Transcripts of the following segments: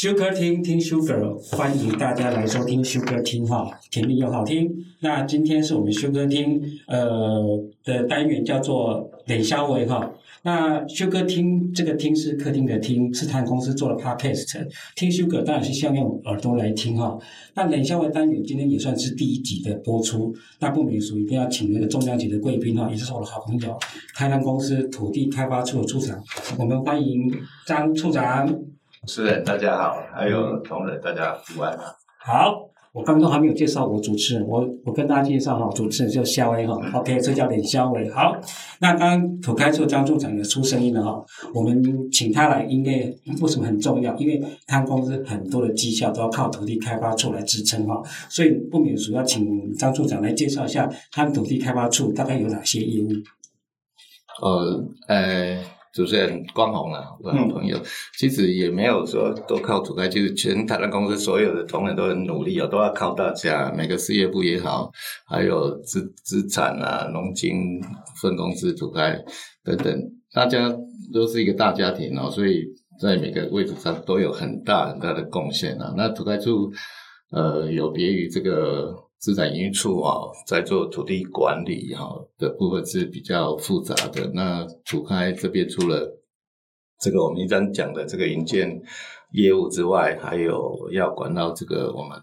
修哥听听修哥，欢迎大家来收听修哥听哈，甜蜜又好听。那今天是我们修哥听呃的单元，叫做冷消维哈。那修哥听这个听是客厅的听，是他公司做的 podcast。听修哥当然是希望用耳朵来听哈。那冷消维单元今天也算是第一集的播出，那不免俗一定要请那个重量级的贵宾哈，也就是我的好朋友，台南公司土地开发处的处长，我们欢迎张处长。主持人大家好，还有同仁大家午安。好，我刚刚还没有介绍我主持人，我我跟大家介绍哈，主持人叫肖威哈，OK，这叫脸肖威。好，那刚刚土开处张处长也出声音了哈，我们请他来，应该为什么很重要？因为他公司很多的绩效都要靠土地开发处来支撑哈，所以不免俗要请张处长来介绍一下他们土地开发处大概有哪些业务。呃，呃。主持人光宏啊，我的朋友，嗯、其实也没有说都靠主开，就是全台湾公司所有的同仁都很努力哦，都要靠大家，每个事业部也好，还有资资产啊、农经分公司、主开等等，大家都是一个大家庭哦，所以在每个位置上都有很大很大的贡献啊。那土开处呃，有别于这个。资产营运处啊，在做土地管理哈的部分是比较复杂的。那除开这边除了这个我们一般讲的这个营建业务之外，还有要管到这个我们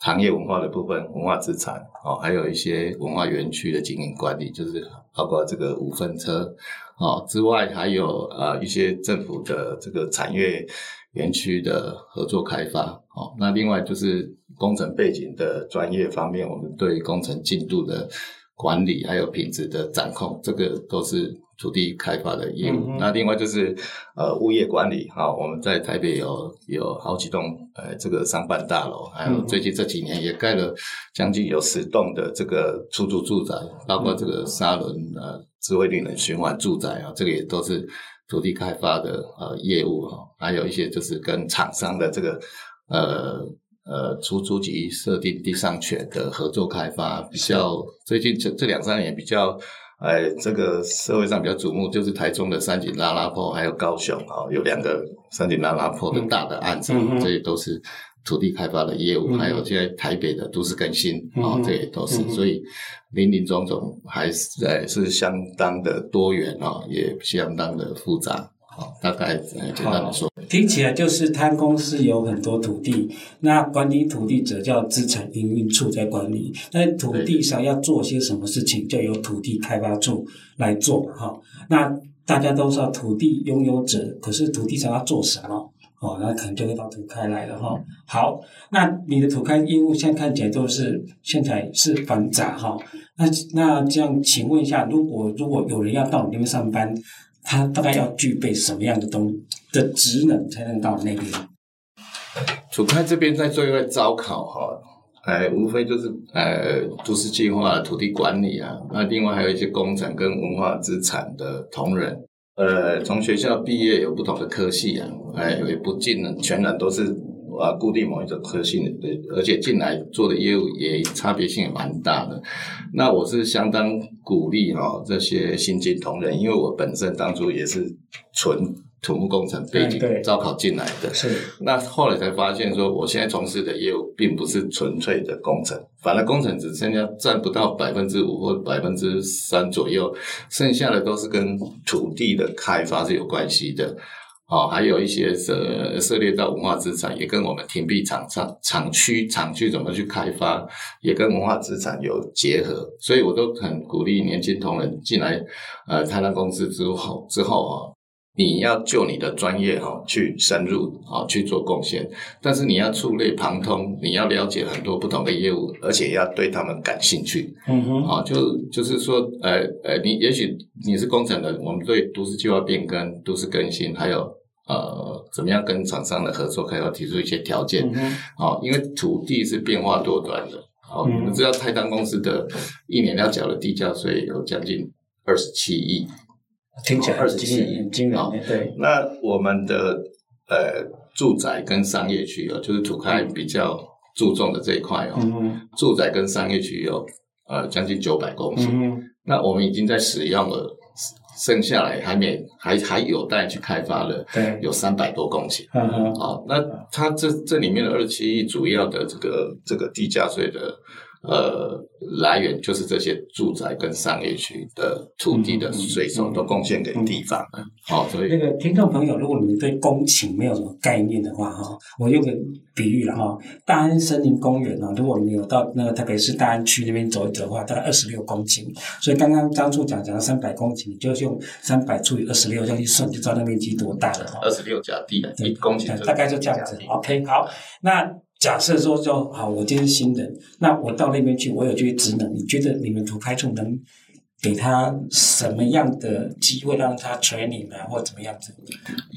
行业文化的部分，文化资产哦，还有一些文化园区的经营管理，就是包括这个五分车哦之外，还有啊一些政府的这个产业园区的合作开发哦。那另外就是。工程背景的专业方面，我们对工程进度的管理还有品质的掌控，这个都是土地开发的业务。那另外就是呃物业管理，哈，我们在台北有有好几栋呃这个商办大楼，还有最近这几年也盖了将近有十栋的这个出租住宅，包括这个沙轮呃智慧绿能循环住宅啊，这个也都是土地开发的呃业务哈，还有一些就是跟厂商的这个呃。呃，出租及设定地上权的合作开发，比较最近这这两三年比较，哎，这个社会上比较瞩目，就是台中的三井拉拉破，还有高雄啊、哦，有两个三井拉拉破的大的案子，嗯嗯、这些都是土地开发的业务，嗯、还有现在台北的都市更新啊、这也都是，嗯、所以林林总总还是在是相当的多元啊、哦，也相当的复杂。好，大概简单的说，听起来就是他公司有很多土地，那管理土地者叫资产营运处在管理。那土地上要做些什么事情，就由土地开发处来做。哈，那大家都知道土地拥有者，可是土地上要做什么？哦，那可能就会到土开来了哈。好，那你的土开业务现在看起来都是现在是繁杂哈。那那这样，请问一下，如果如果有人要到你那边上班？他大概要具备什么样的东的职能才能到那边？土开这边在做一个招考哈，哎，无非就是呃都市计划、土地管理啊，那另外还有一些工程跟文化资产的同仁，呃，从学校毕业有不同的科系啊，哎，也不尽然全然都是。啊，固定某一种特性的，而且进来做的业务也差别性也蛮大的。那我是相当鼓励哈这些新进同仁，因为我本身当初也是纯土木工程背景招考进来的。是。那后来才发现说，我现在从事的业务并不是纯粹的工程，反而工程只剩下占不到百分之五或百分之三左右，剩下的都是跟土地的开发是有关系的。哦，还有一些涉涉猎到文化资产，也跟我们停闭厂厂厂区厂区怎么去开发，也跟文化资产有结合，所以我都很鼓励年轻同仁进来，呃，台南公司之后之后哈。你要就你的专业哈去深入啊去做贡献，但是你要触类旁通，你要了解很多不同的业务，而且要对他们感兴趣。嗯哼，啊，就就是说，呃呃，你也许你是工程的，我们对都市计划变更、都市更新，还有呃怎么样跟厂商的合作，还要提出一些条件。嗯哼，啊，因为土地是变化多端的。好，你们知道泰丹公司的一年要缴的地价税有将近二十七亿。听起来二十几亿，惊人。对，那我们的呃住宅跟商业区哦，就是土开比较注重的这一块哦。嗯。住宅跟商业区有呃将近九百公顷。嗯。那我们已经在使用了剩下来还没还还有待去开发的，对，有三百多公顷。嗯哼，好，那它这这里面的二十七亿主要的这个这个地价税的。呃，来源就是这些住宅跟商业区的土地的税收都贡献给地方了。好、嗯嗯嗯哦，所以那个听众朋友，如果你们对公顷没有什么概念的话，哈，我用个比喻了哈，大安森林公园啊，如果你有到那个特别是大安区那边走一走的话，大概二十六公顷。所以刚刚张处讲讲了三百公顷，你就用三百除以二十六这样一算，就知道那面积多大了哈。二十六甲地一公顷，大概就这样子。OK，好，那。假设说就好，我今天是新人，那我到那边去，我有这些职能，你觉得你们土开处能给他什么样的机会让他 training 啊，或怎么样子？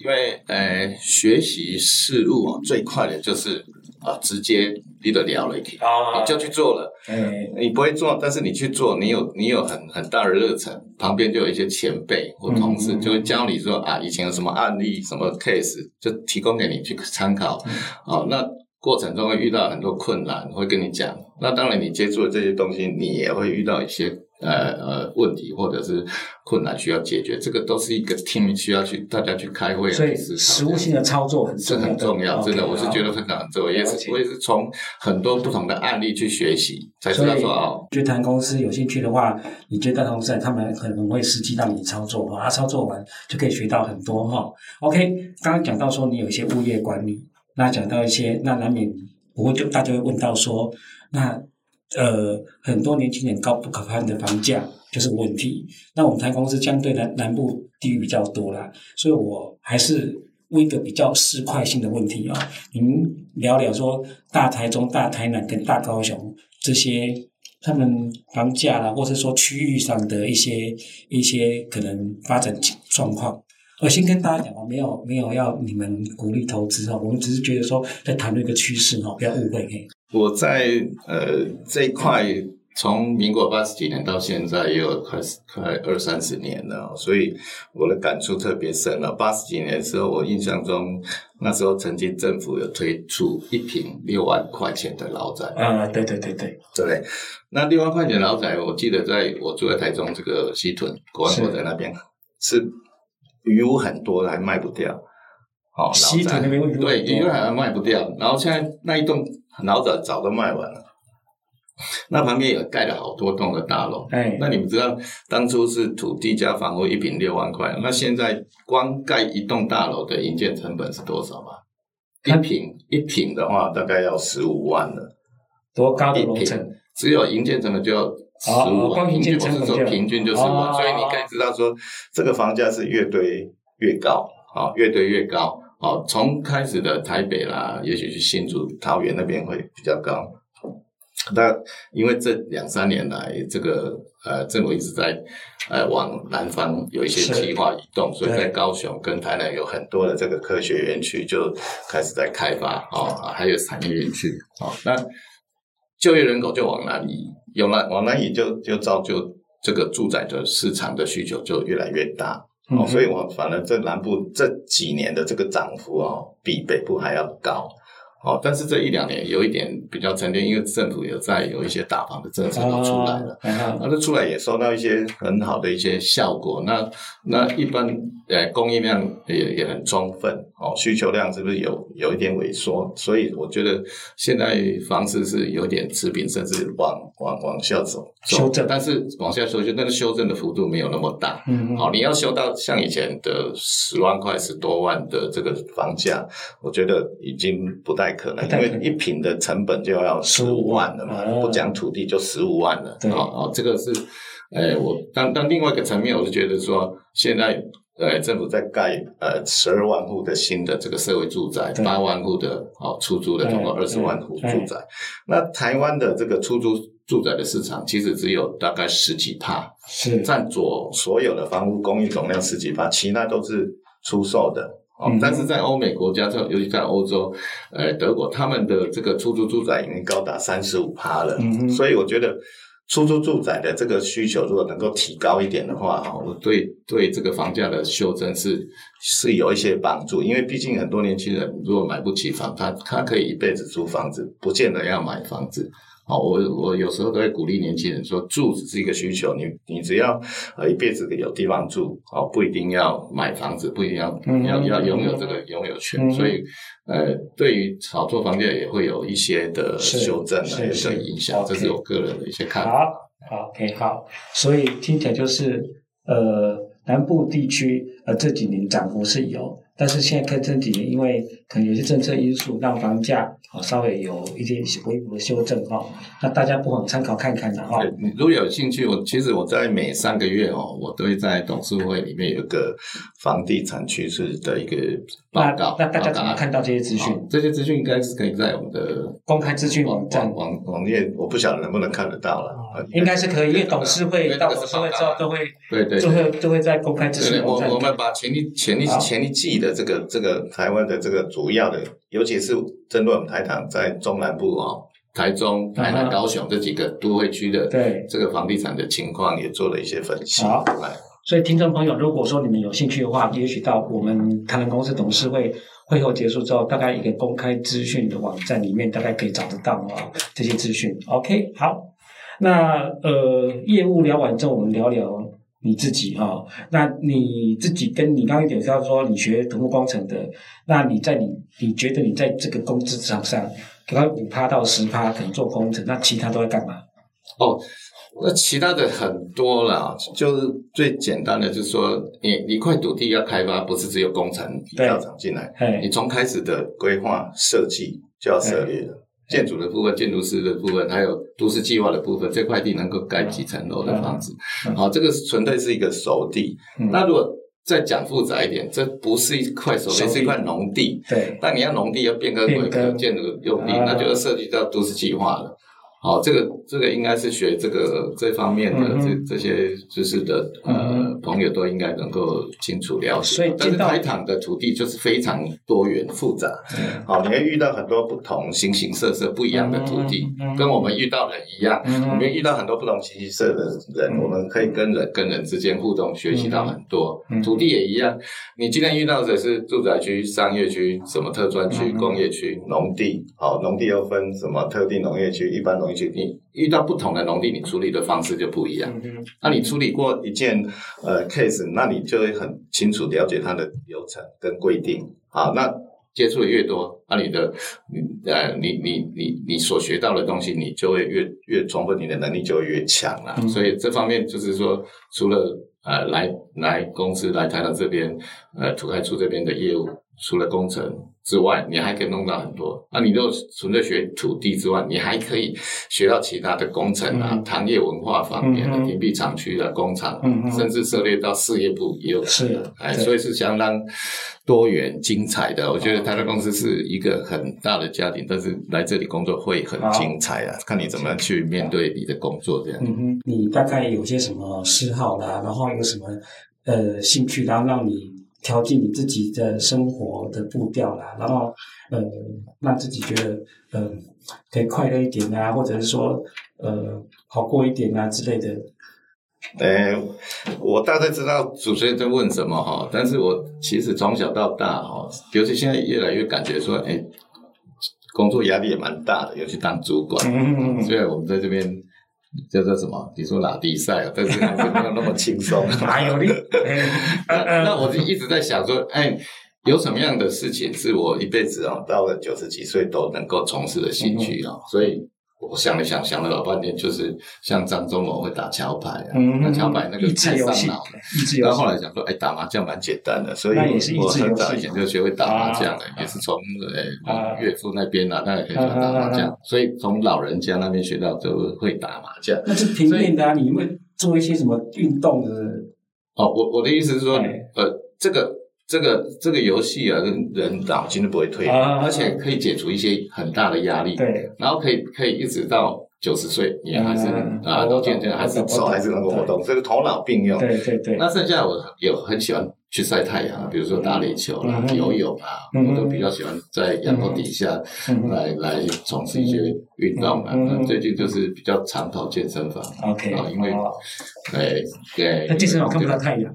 因为呃，学习事物啊，最快的就是啊，直接你的聊了一题啊，你就去做了。嗯，你不会做，但是你去做，你有你有很很大的热忱，旁边就有一些前辈或同事就会教你说啊，以前有什么案例、什么 case，就提供给你去参考。好，那。过程中会遇到很多困难，会跟你讲。那当然，你接触的这些东西，你也会遇到一些呃呃问题或者是困难需要解决。这个都是一个 team 需要去大家去开会。所以，实务性的操作很重要。这很重要，真的，我是觉得非常重要。也是，我也是从很多不同的案例去学习，才知道说哦。就谈公司有兴趣的话，你接待同事，他们可能会实际让你操作啊，操作完就可以学到很多哈。OK，刚刚讲到说你有一些物业管理。那讲到一些，那难免不会就大家会问到说，那呃很多年轻人高不可攀的房价就是问题。那我们台公司相对南南部地域比较多啦，所以我还是问一个比较市侩性的问题啊、哦，您聊聊说大台中、大台南跟大高雄这些他们房价啦，或者说区域上的一些一些可能发展状况。我先跟大家讲，我没有没有要你们鼓励投资哦，我们只是觉得说在谈论一个趋势哦，不要误会嘿。我在呃这一块，从民国八十几年到现在，也有快快二三十年了，所以我的感触特别深了。八十几年的时候，我印象中那时候曾经政府有推出一坪六万块钱的老宅啊，对对对对对。那六万块钱的老宅，我记得在我住在台中这个西屯国安国宅那边是。是余屋很多还卖不掉，哦，西屯那边对，余屋还卖不掉。然后现在那一栋老早早都卖完了，那旁边也盖了好多栋的大楼。哎，那你们知道当初是土地加房屋一坪六万块，那现在光盖一栋大楼的营建成本是多少吗？一坪一坪的话大概要十五万了，多高的楼层？只有营建成本就要。十五万，平均我是说平均就是十五万，所以你可以知道说，这个房价是越堆越高，啊，越堆越高，啊，从开始的台北啦，也许是新竹、桃园那边会比较高，那因为这两三年来，这个呃政府一直在呃往南方有一些计划移动，所以在高雄跟台南有很多的这个科学园区就开始在开发，啊，还有产业园区，啊，那就业人口就往南移。有了往南移，就就造就这个住宅的市场的需求就越来越大，哦，所以我反而这南部这几年的这个涨幅哦，比北部还要高。哦，但是这一两年有一点比较沉淀，因为政府有在有一些打房的政策都出来了，那这出来也收到一些很好的一些效果。那那一般呃供应量也也很充分，哦，需求量是不是有有一点萎缩？所以我觉得现在房市是有点持平，甚至往往往下走，修正。但是往下修正，但是修正的幅度没有那么大。嗯，好，你要修到像以前的十万块、十多万的这个房价，我觉得已经不太。可能因为一坪的成本就要十五万了嘛，不讲土地就十五万了。哦哦，这个是，哎，我但但另外一个层面，我是觉得说，现在呃政府在盖呃十二万户的新的这个社会住宅，八万户的哦出租的，总共二十万户住宅。那台湾的这个出租住宅的市场，其实只有大概十几趴，是占左所有的房屋供应总量十几趴，其他都是出售的。哦，但是在欧美国家，这尤其在欧洲，呃，德国，他们的这个出租住宅已经高达三十五趴了。嗯，所以我觉得出租住宅的这个需求如果能够提高一点的话，哈，对对这个房价的修正是是有一些帮助。因为毕竟很多年轻人如果买不起房，他他可以一辈子租房子，不见得要买房子。好，我我有时候都会鼓励年轻人说，住只是一个需求，你你只要呃一辈子有地方住，哦，不一定要买房子，不一定要要要拥有这个拥有权，所以呃，对于炒作房价也会有一些的修正的一个影响，这是我个人的一些看法。好，好，OK，好，所以听起来就是呃，南部地区呃这几年涨幅是有。但是现在看这几年，因为可能有些政策因素，让房价啊稍微有一些微幅的修正哈，那大家不妨参考看看的哈。你如果有兴趣，我其实我在每三个月哦，我都会在董事会里面有个房地产趋势的一个报告。那，那大家怎么看到这些资讯？这些资讯应该是可以在我们的公开资讯网站网网页，我不晓得能不能看得到了。应该是可以，因为董事会到董事会之后都会对对，就会就会在公开资讯网站。我我们把前一前一前一季的这个这个台湾的这个主要的，尤其是针对我们台糖在中南部哦，台中、台南、高雄这几个都会区的对这个房地产的情况也做了一些分析。好，所以听众朋友，如果说你们有兴趣的话，也许到我们台糖公司董事会会后结束之后，大概一个公开资讯的网站里面，大概可以找得到啊这些资讯。OK，好，那呃业务聊完之后，我们聊聊。你自己哈、哦，那你自己跟你刚刚有点像说你学土木工程的，那你在你你觉得你在这个工资场上，可能五趴到十趴可能做工程，那其他都在干嘛？哦，那其他的很多啦，就是最简单的就是说，你你一块土地要开发，不是只有工程要厂进来，你从开始的规划设计就要涉猎了。建筑的部分，建筑师的部分，还有都市计划的部分，这块地能够盖几层楼的房子？好，这个纯粹是一个熟地。那如果再讲复杂一点，这不是一块熟地，是一块农地。对。但你要农地要变更为可建筑用地，那就要涉及到都市计划了。好，这个这个应该是学这个这方面的这这些知识的呃朋友都应该能够清楚了解。所以，但是台糖的土地就是非常多元复杂。好，你会遇到很多不同形形色色不一样的土地，跟我们遇到人一样。我们遇到很多不同形形色色的人，我们可以跟人跟人之间互动，学习到很多。土地也一样，你今天遇到的是住宅区、商业区、什么特专区、工业区、农地。好，农地又分什么特定农业区、一般农。你遇到不同的农地，你处理的方式就不一样。那你处理过一件呃 case，那你就会很清楚了解它的流程跟规定。好，那接触的越多，那你的你呃你你你你所学到的东西，你就会越越充分，你的能力就会越强了。所以这方面就是说，除了呃来来公司来台湾这边呃土开处这边的业务，除了工程。之外，你还可以弄到很多。那你就纯粹学土地之外，你还可以学到其他的工程啊、糖业文化方面的屏蔽厂区的工厂，甚至涉猎到事业部也有。是，哎，所以是相当多元精彩的。我觉得台糖公司是一个很大的家庭，但是来这里工作会很精彩啊！看你怎么去面对你的工作这样。嗯哼，你大概有些什么嗜好啦，然后有什么呃兴趣，然后让你。调剂你自己的生活的步调啦，然后呃，让自己觉得呃可以快乐一点啊，或者是说呃好过一点啊之类的。哎，我大概知道主持人在问什么哈，但是我其实从小到大哈，尤其现在越来越感觉说，哎，工作压力也蛮大的，尤其当主管，嗯嗯嗯所以我们在这边。叫做什么？你说拉比赛，但是还是没有那么轻松。哪有力？那我就一直在想说，哎，有什么样的事情是我一辈子啊，到了九十几岁都能够从事的兴趣啊？所以。我想了想，想了老半天，就是像张忠谋会打桥牌啊，那桥牌那个太伤脑了。但后来想说，哎，打麻将蛮简单的，所以我很早以前就学会打麻将了，也是从呃岳父那边啊，他也很喜欢打麻将，所以从老人家那边学到就会打麻将。那是平面的啊，你会做一些什么运动的？哦，我我的意思是说，呃，这个。这个这个游戏啊，人人脑筋都不会退，而且可以解除一些很大的压力。对，然后可以可以一直到九十岁，你还是啊，都健健，还是手还是能够活动，这个头脑并用。对对对。那剩下我有很喜欢去晒太阳，比如说打垒球啦、游泳啊，我都比较喜欢在阳光底下来来从事一些运动啊。那最近就是比较常跑健身房。OK 啊，因为对对。那健身房看不到太阳。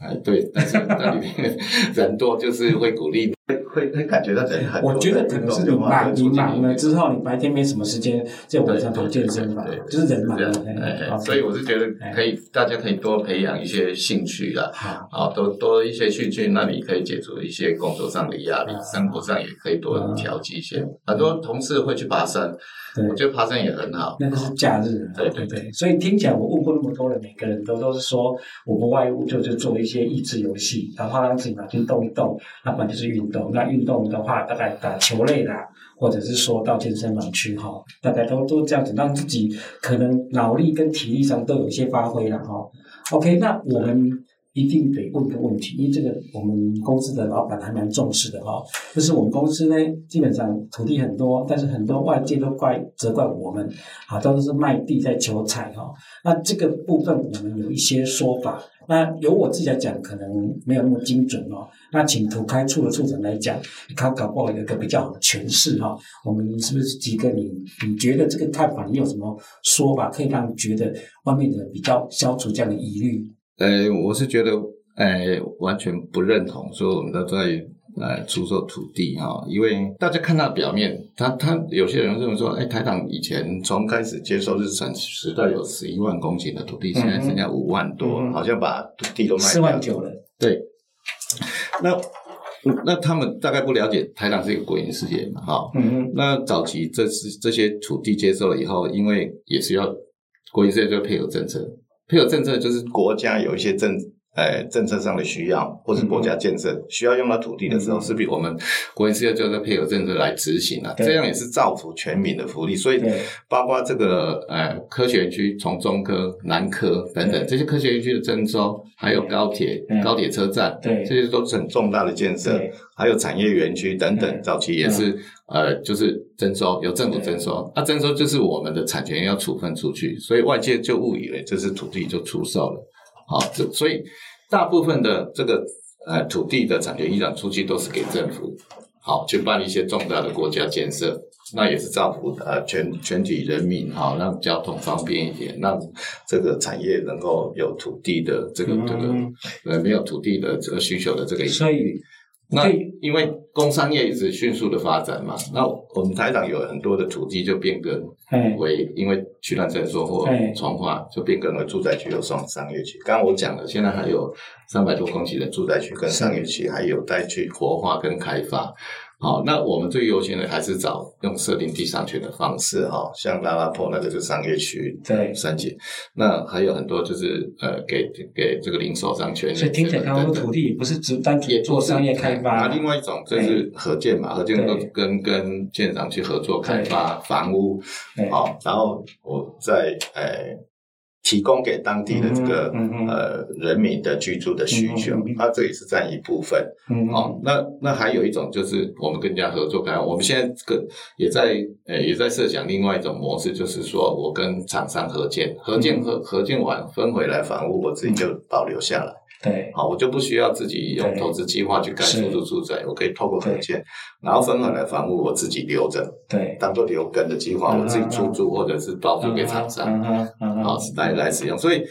哎，对，但是那里面 人多，就是会鼓励会会感觉到人很。我觉得可能是你忙，你忙了之后，你白天没什么时间在晚上跑健身房，就是人忙了。所以我是觉得可以，大家可以多培养一些兴趣啦，啊，多多一些兴趣，那你可以解除一些工作上的压力，生活上也可以多调剂一些。很多同事会去爬山。对我觉得爬山也很好，那个是假日。对对对，所以听起来我问过那么多人，每个人都都是说，我不外乎就是做一些益智游戏，然后让自己拿去动一动，那不然就是运动。那运动的话，大概打球类的，或者是说到健身房去哈，大概都都这样子，让自己可能脑力跟体力上都有一些发挥了哈。OK，那我们。一定得问个问题，因为这个我们公司的老板还蛮重视的哈。就是我们公司呢，基本上土地很多，但是很多外界都怪责怪我们，啊，都是卖地在求财哈。那这个部分我们有一些说法，那由我自己来讲，可能没有那么精准哦。那请土开处的处长来讲，你看搞不好有一个比较好的诠释哈。我们是不是几个你你觉得这个看法，你有什么说法可以让觉得外面的人比较消除这样的疑虑？呃，我是觉得，呃，完全不认同说我们都在呃出售土地哈，因为大家看到表面，他他有些人认为说，哎，台党以前从开始接受日产时代有十一万公顷的土地，现在剩下五万多，好像把土地都卖掉四万九了。对，那那他们大概不了解台糖是一个国营事业嘛，哈，嗯嗯，那早期这是这些土地接受了以后，因为也是要国营事业就配合政策。配合政策就是国家有一些政，呃，政策上的需要，或是国家建设需要用到土地的时候，势必我们国营事业就在配合政策来执行了，这样也是造福全民的福利。所以，包括这个呃科学园区，从中科、南科等等这些科学园区的征收，还有高铁、高铁车站，对，这些都是很重大的建设，还有产业园区等等，早期也是。呃，就是征收，由政府征收，那征收就是我们的产权要处分出去，所以外界就误以为这是土地就出售了，好，这所以大部分的这个呃土地的产权依然出去都是给政府，好去办一些重大的国家建设，那也是造福呃全全体人民，好让交通方便一点，让这个产业能够有土地的这个这个呃没有土地的这个需求的这个所以。那因为工商业一直迅速的发展嘛，那我们台长有很多的土地就变更为，因为区段征收或重化就变更为住宅区，有商商业区。刚刚我讲了，现在还有三百多公顷的住宅区跟商业区，还有待去活化跟开发。好，那我们最优先的还是找用设定地上权的方式，哈，像拉拉坡那个就是商业区，对，三级。那还有很多就是呃，给给这个零售商权。所以听起来，刚刚土地不是只单纯做商业开发。那另外一种就是合建嘛，合建都跟跟建商去合作开发房屋，好，然后我在呃。提供给当地的这个、嗯嗯、呃人民的居住的需求，那、嗯嗯啊、这也是占一部分。嗯，嗯，哦，那那还有一种就是我们跟人家合作开，我们现在这个也在呃也在设想另外一种模式，就是说我跟厂商合建，合建合合建完分回来房屋，我自己就保留下来。对，好，我就不需要自己用投资计划去盖出租住宅，我可以透过合建，然后分回来房屋我自己留着，对，当做留根的计划，我自己出租或者是包租给厂商，好来来使用。所以，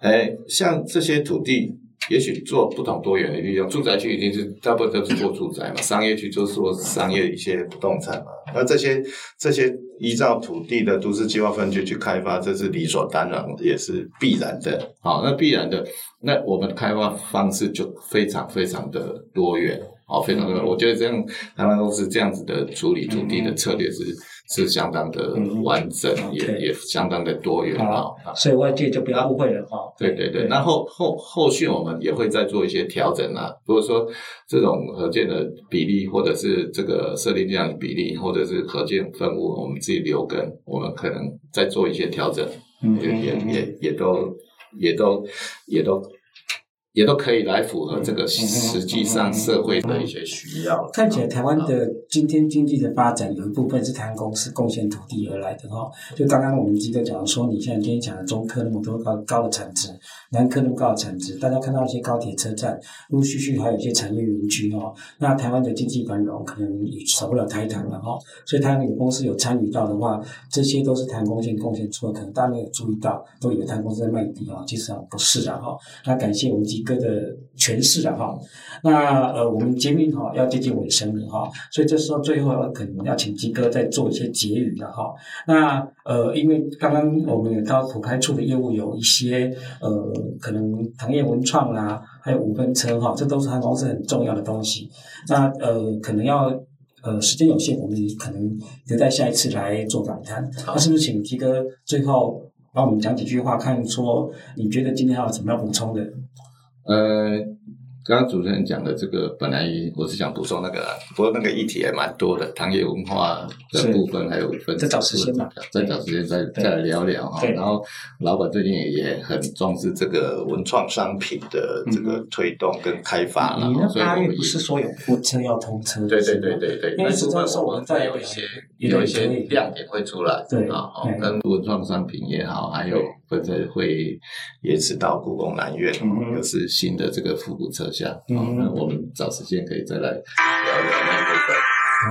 哎，像这些土地，也许做不同多元的利用，住宅区一定是大部分都是做住宅嘛，商业区就是说商业一些不动产嘛，那这些这些。依照土地的都市计划分区去开发，这是理所当然，也是必然的。好，那必然的，那我们开发方式就非常非常的多元，好，非常多元。我觉得这样台湾公司这样子的处理土地的策略是。是相当的完整，嗯、也 okay, 也相当的多元啊，所以外界就不要误会了哈。对对对，那后后后续我们也会再做一些调整啊，如果说这种合建的比例，或者是这个设定这样的比例，或者是合建分屋，我们自己留根，我们可能再做一些调整，嗯、也也也也都也都也都。也都可以来符合这个实际上社会的一些需要。看起来台湾的今天经济的发展有一部分是台湾公司贡献土地而来的哈。就刚刚我们记得讲说，你现在今天讲的中科那么多高高的产值，南科那么高的产值，大家看到一些高铁车站，陆陆续续还有一些产业园区哦。那台湾的经济繁荣可能也少不了台糖了哈。所以台湾有公司有参与到的话，这些都是台湾贡献贡献出的，可能大家没有注意到，都以为台湾公司在卖地哦，其实上不是的哈。那感谢我们几。哥的诠释了哈。那呃，我们节目哈要接近尾声了哈，所以这时候最后可能要请基哥再做一些结语了哈。那呃，因为刚刚我们也到土开处的业务有一些呃，可能糖业文创啊，还有五分车哈，这都是他公司很重要的东西。那呃，可能要呃时间有限，我们可能留在下一次来做访谈。那是不是请基哥最后帮我们讲几句话，看说你觉得今天还有什么要补充的？呃。刚刚主持人讲的这个，本来我是想补充那个，不过那个议题也蛮多的，糖业文化的部分还有分，再找时间吧，再找时间再再来聊聊哈。然后老板最近也很重视这个文创商品的这个推动跟开发了。你那八月不是说有货车要通车？对对对对对，因为这个时候我们再有一些有一些亮点会出来，对啊，跟文创商品也好，还有或者会延迟到故宫南院，又是新的这个复古车厢。嗯，那我们找时间可以再来聊聊那部分。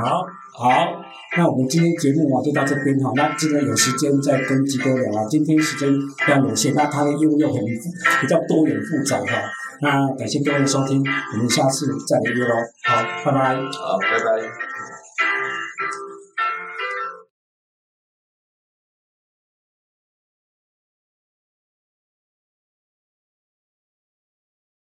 好，好，那我们今天节目啊就到这边哈。那记得有时间再跟基哥聊啊。今天时间非常有限，那他的业务又很比较多元复杂哈。那感谢各位的收听，我们下次再来约喽。好，拜拜。好，拜拜。